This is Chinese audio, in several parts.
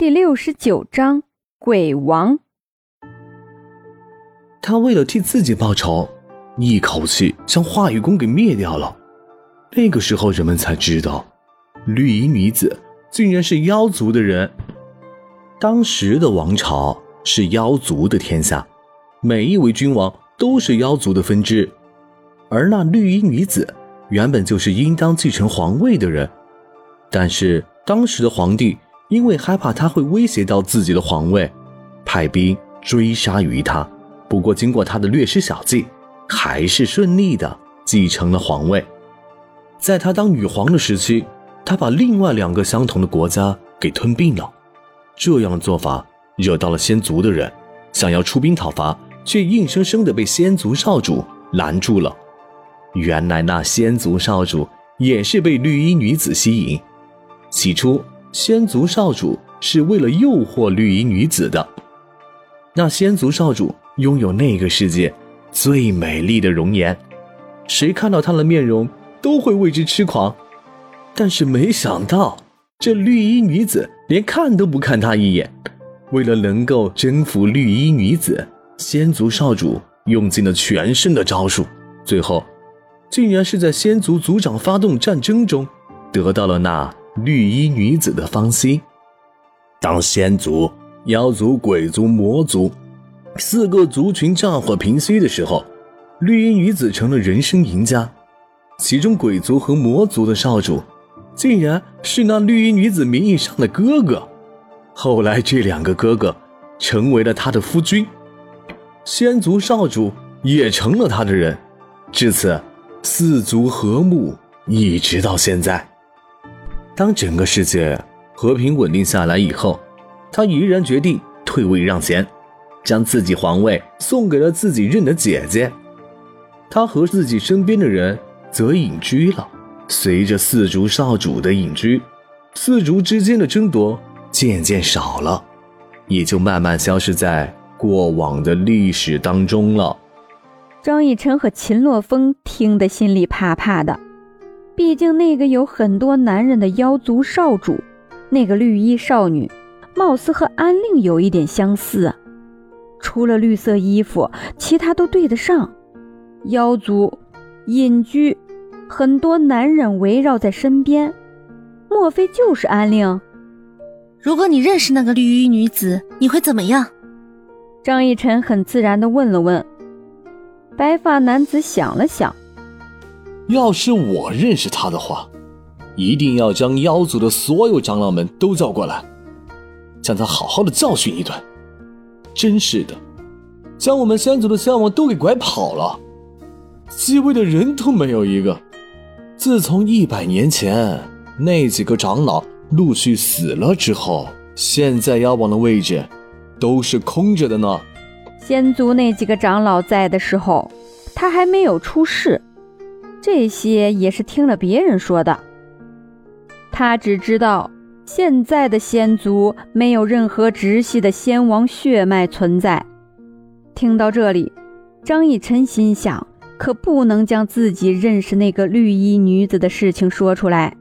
第六十九章鬼王。他为了替自己报仇，一口气将华雨宫给灭掉了。那个时候，人们才知道，绿衣女子竟然是妖族的人。当时的王朝是妖族的天下，每一位君王都是妖族的分支，而那绿衣女子原本就是应当继承皇位的人，但是当时的皇帝。因为害怕他会威胁到自己的皇位，派兵追杀于他。不过经过他的略施小计，还是顺利的继承了皇位。在他当女皇的时期，他把另外两个相同的国家给吞并了。这样的做法惹到了仙族的人，想要出兵讨伐，却硬生生的被仙族少主拦住了。原来那仙族少主也是被绿衣女子吸引，起初。仙族少主是为了诱惑绿衣女子的。那仙族少主拥有那个世界最美丽的容颜，谁看到她的面容都会为之痴狂。但是没想到，这绿衣女子连看都不看他一眼。为了能够征服绿衣女子，仙族少主用尽了全身的招数，最后竟然是在仙族族长发动战争中得到了那。绿衣女子的芳心。当仙族、妖族、鬼族、魔族四个族群战火平息的时候，绿衣女子成了人生赢家。其中鬼族和魔族的少主，竟然是那绿衣女子名义上的哥哥。后来，这两个哥哥成为了他的夫君，仙族少主也成了他的人。至此，四族和睦，一直到现在。当整个世界和平稳定下来以后，他毅然决定退位让贤，将自己皇位送给了自己认的姐姐。他和自己身边的人则隐居了。随着四族少主的隐居，四族之间的争夺渐渐少了，也就慢慢消失在过往的历史当中了。张逸晨和秦洛风听得心里怕怕的。毕竟那个有很多男人的妖族少主，那个绿衣少女，貌似和安令有一点相似啊，除了绿色衣服，其他都对得上。妖族隐居，很多男人围绕在身边，莫非就是安令？如果你认识那个绿衣女子，你会怎么样？张逸晨很自然地问了问。白发男子想了想。要是我认识他的话，一定要将妖族的所有长老们都叫过来，将他好好的教训一顿。真是的，将我们仙族的仙王都给拐跑了，继位的人都没有一个。自从一百年前那几个长老陆续死了之后，现在妖王的位置都是空着的呢。仙族那几个长老在的时候，他还没有出世。这些也是听了别人说的。他只知道现在的仙族没有任何直系的仙王血脉存在。听到这里，张逸晨心想：可不能将自己认识那个绿衣女子的事情说出来。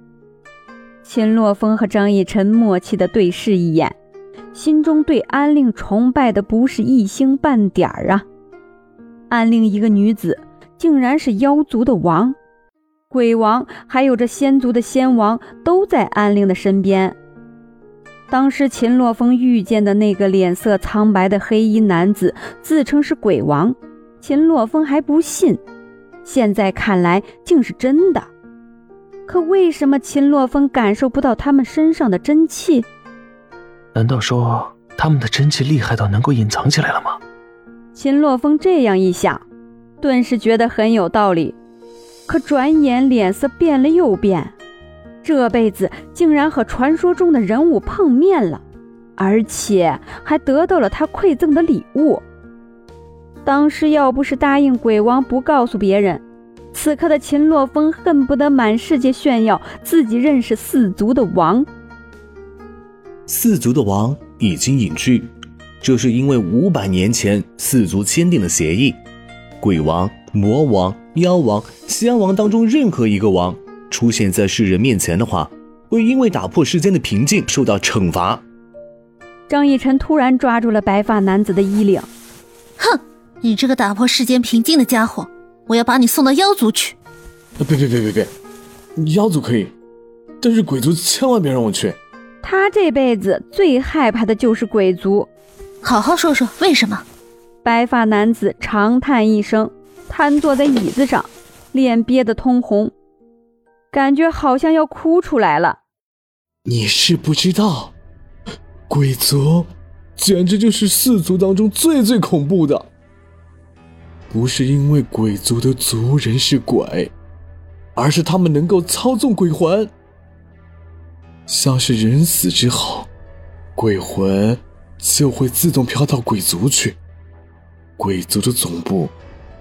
秦洛风和张逸晨默契地对视一眼，心中对安令崇拜的不是一星半点儿啊！安令一个女子。竟然是妖族的王、鬼王，还有这仙族的仙王都在安陵的身边。当时秦洛风遇见的那个脸色苍白的黑衣男子，自称是鬼王，秦洛风还不信，现在看来竟是真的。可为什么秦洛风感受不到他们身上的真气？难道说他们的真气厉害到能够隐藏起来了吗？秦洛风这样一想。顿时觉得很有道理，可转眼脸色变了又变，这辈子竟然和传说中的人物碰面了，而且还得到了他馈赠的礼物。当时要不是答应鬼王不告诉别人，此刻的秦洛风恨不得满世界炫耀自己认识四族的王。四族的王已经隐居，这是因为五百年前四族签订的协议。鬼王、魔王、妖王、仙王当中任何一个王出现在世人面前的话，会因为打破世间的平静受到惩罚。张逸晨突然抓住了白发男子的衣领，哼，你这个打破世间平静的家伙，我要把你送到妖族去！别别别别别，妖族可以，但是鬼族千万别让我去。他这辈子最害怕的就是鬼族。好好说说为什么？白发男子长叹一声，瘫坐在椅子上，脸憋得通红，感觉好像要哭出来了。你是不知道。鬼族简直就是四族当中最最恐怖的，不是因为鬼族的族人是鬼，而是他们能够操纵鬼魂。像是人死之后，鬼魂就会自动飘到鬼族去。鬼族的总部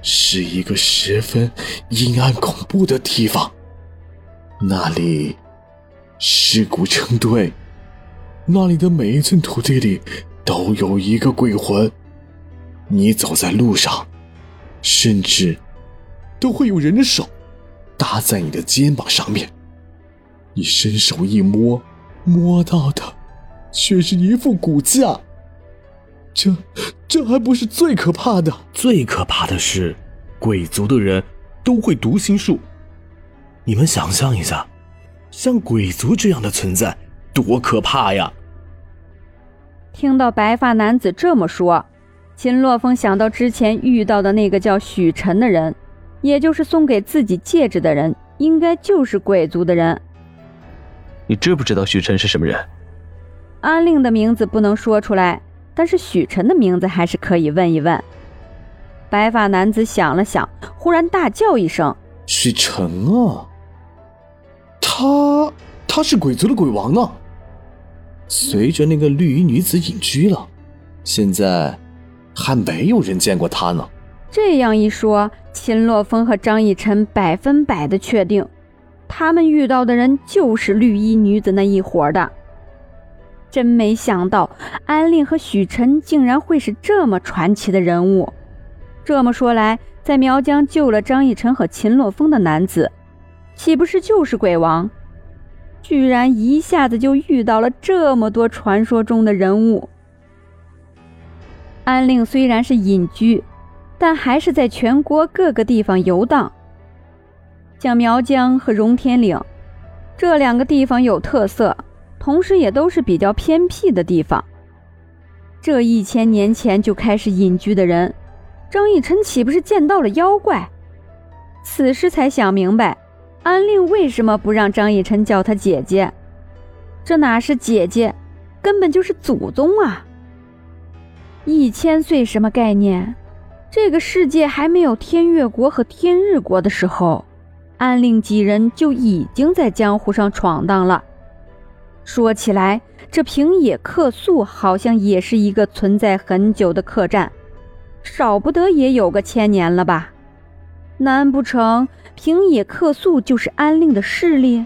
是一个十分阴暗恐怖的地方，那里尸骨成堆。那里的每一寸土地里都有一个鬼魂，你走在路上，甚至都会有人的手搭在你的肩膀上面。你伸手一摸，摸到的却是一副骨架。这这还不是最可怕的，最可怕的是，鬼族的人都会读心术。你们想象一下，像鬼族这样的存在，多可怕呀！听到白发男子这么说，秦洛风想到之前遇到的那个叫许晨的人，也就是送给自己戒指的人，应该就是鬼族的人。你知不知道许晨是什么人？安令的名字不能说出来，但是许晨的名字还是可以问一问。白发男子想了想，忽然大叫一声：“许晨啊！他他是鬼族的鬼王啊！”随着那个绿衣女子隐居了，现在还没有人见过他呢。这样一说，秦洛风和张逸晨百分百的确定，他们遇到的人就是绿衣女子那一伙的。真没想到，安令和许晨竟然会是这么传奇的人物。这么说来，在苗疆救了张逸晨和秦洛风的男子，岂不是就是鬼王？居然一下子就遇到了这么多传说中的人物。安令虽然是隐居，但还是在全国各个地方游荡。像苗疆和荣天岭这两个地方有特色，同时也都是比较偏僻的地方。这一千年前就开始隐居的人，张逸晨岂不是见到了妖怪？此时才想明白。安令为什么不让张逸晨叫他姐姐？这哪是姐姐，根本就是祖宗啊！一千岁什么概念？这个世界还没有天月国和天日国的时候，安令几人就已经在江湖上闯荡了。说起来，这平野客宿好像也是一个存在很久的客栈，少不得也有个千年了吧？难不成平野客宿就是安令的势力？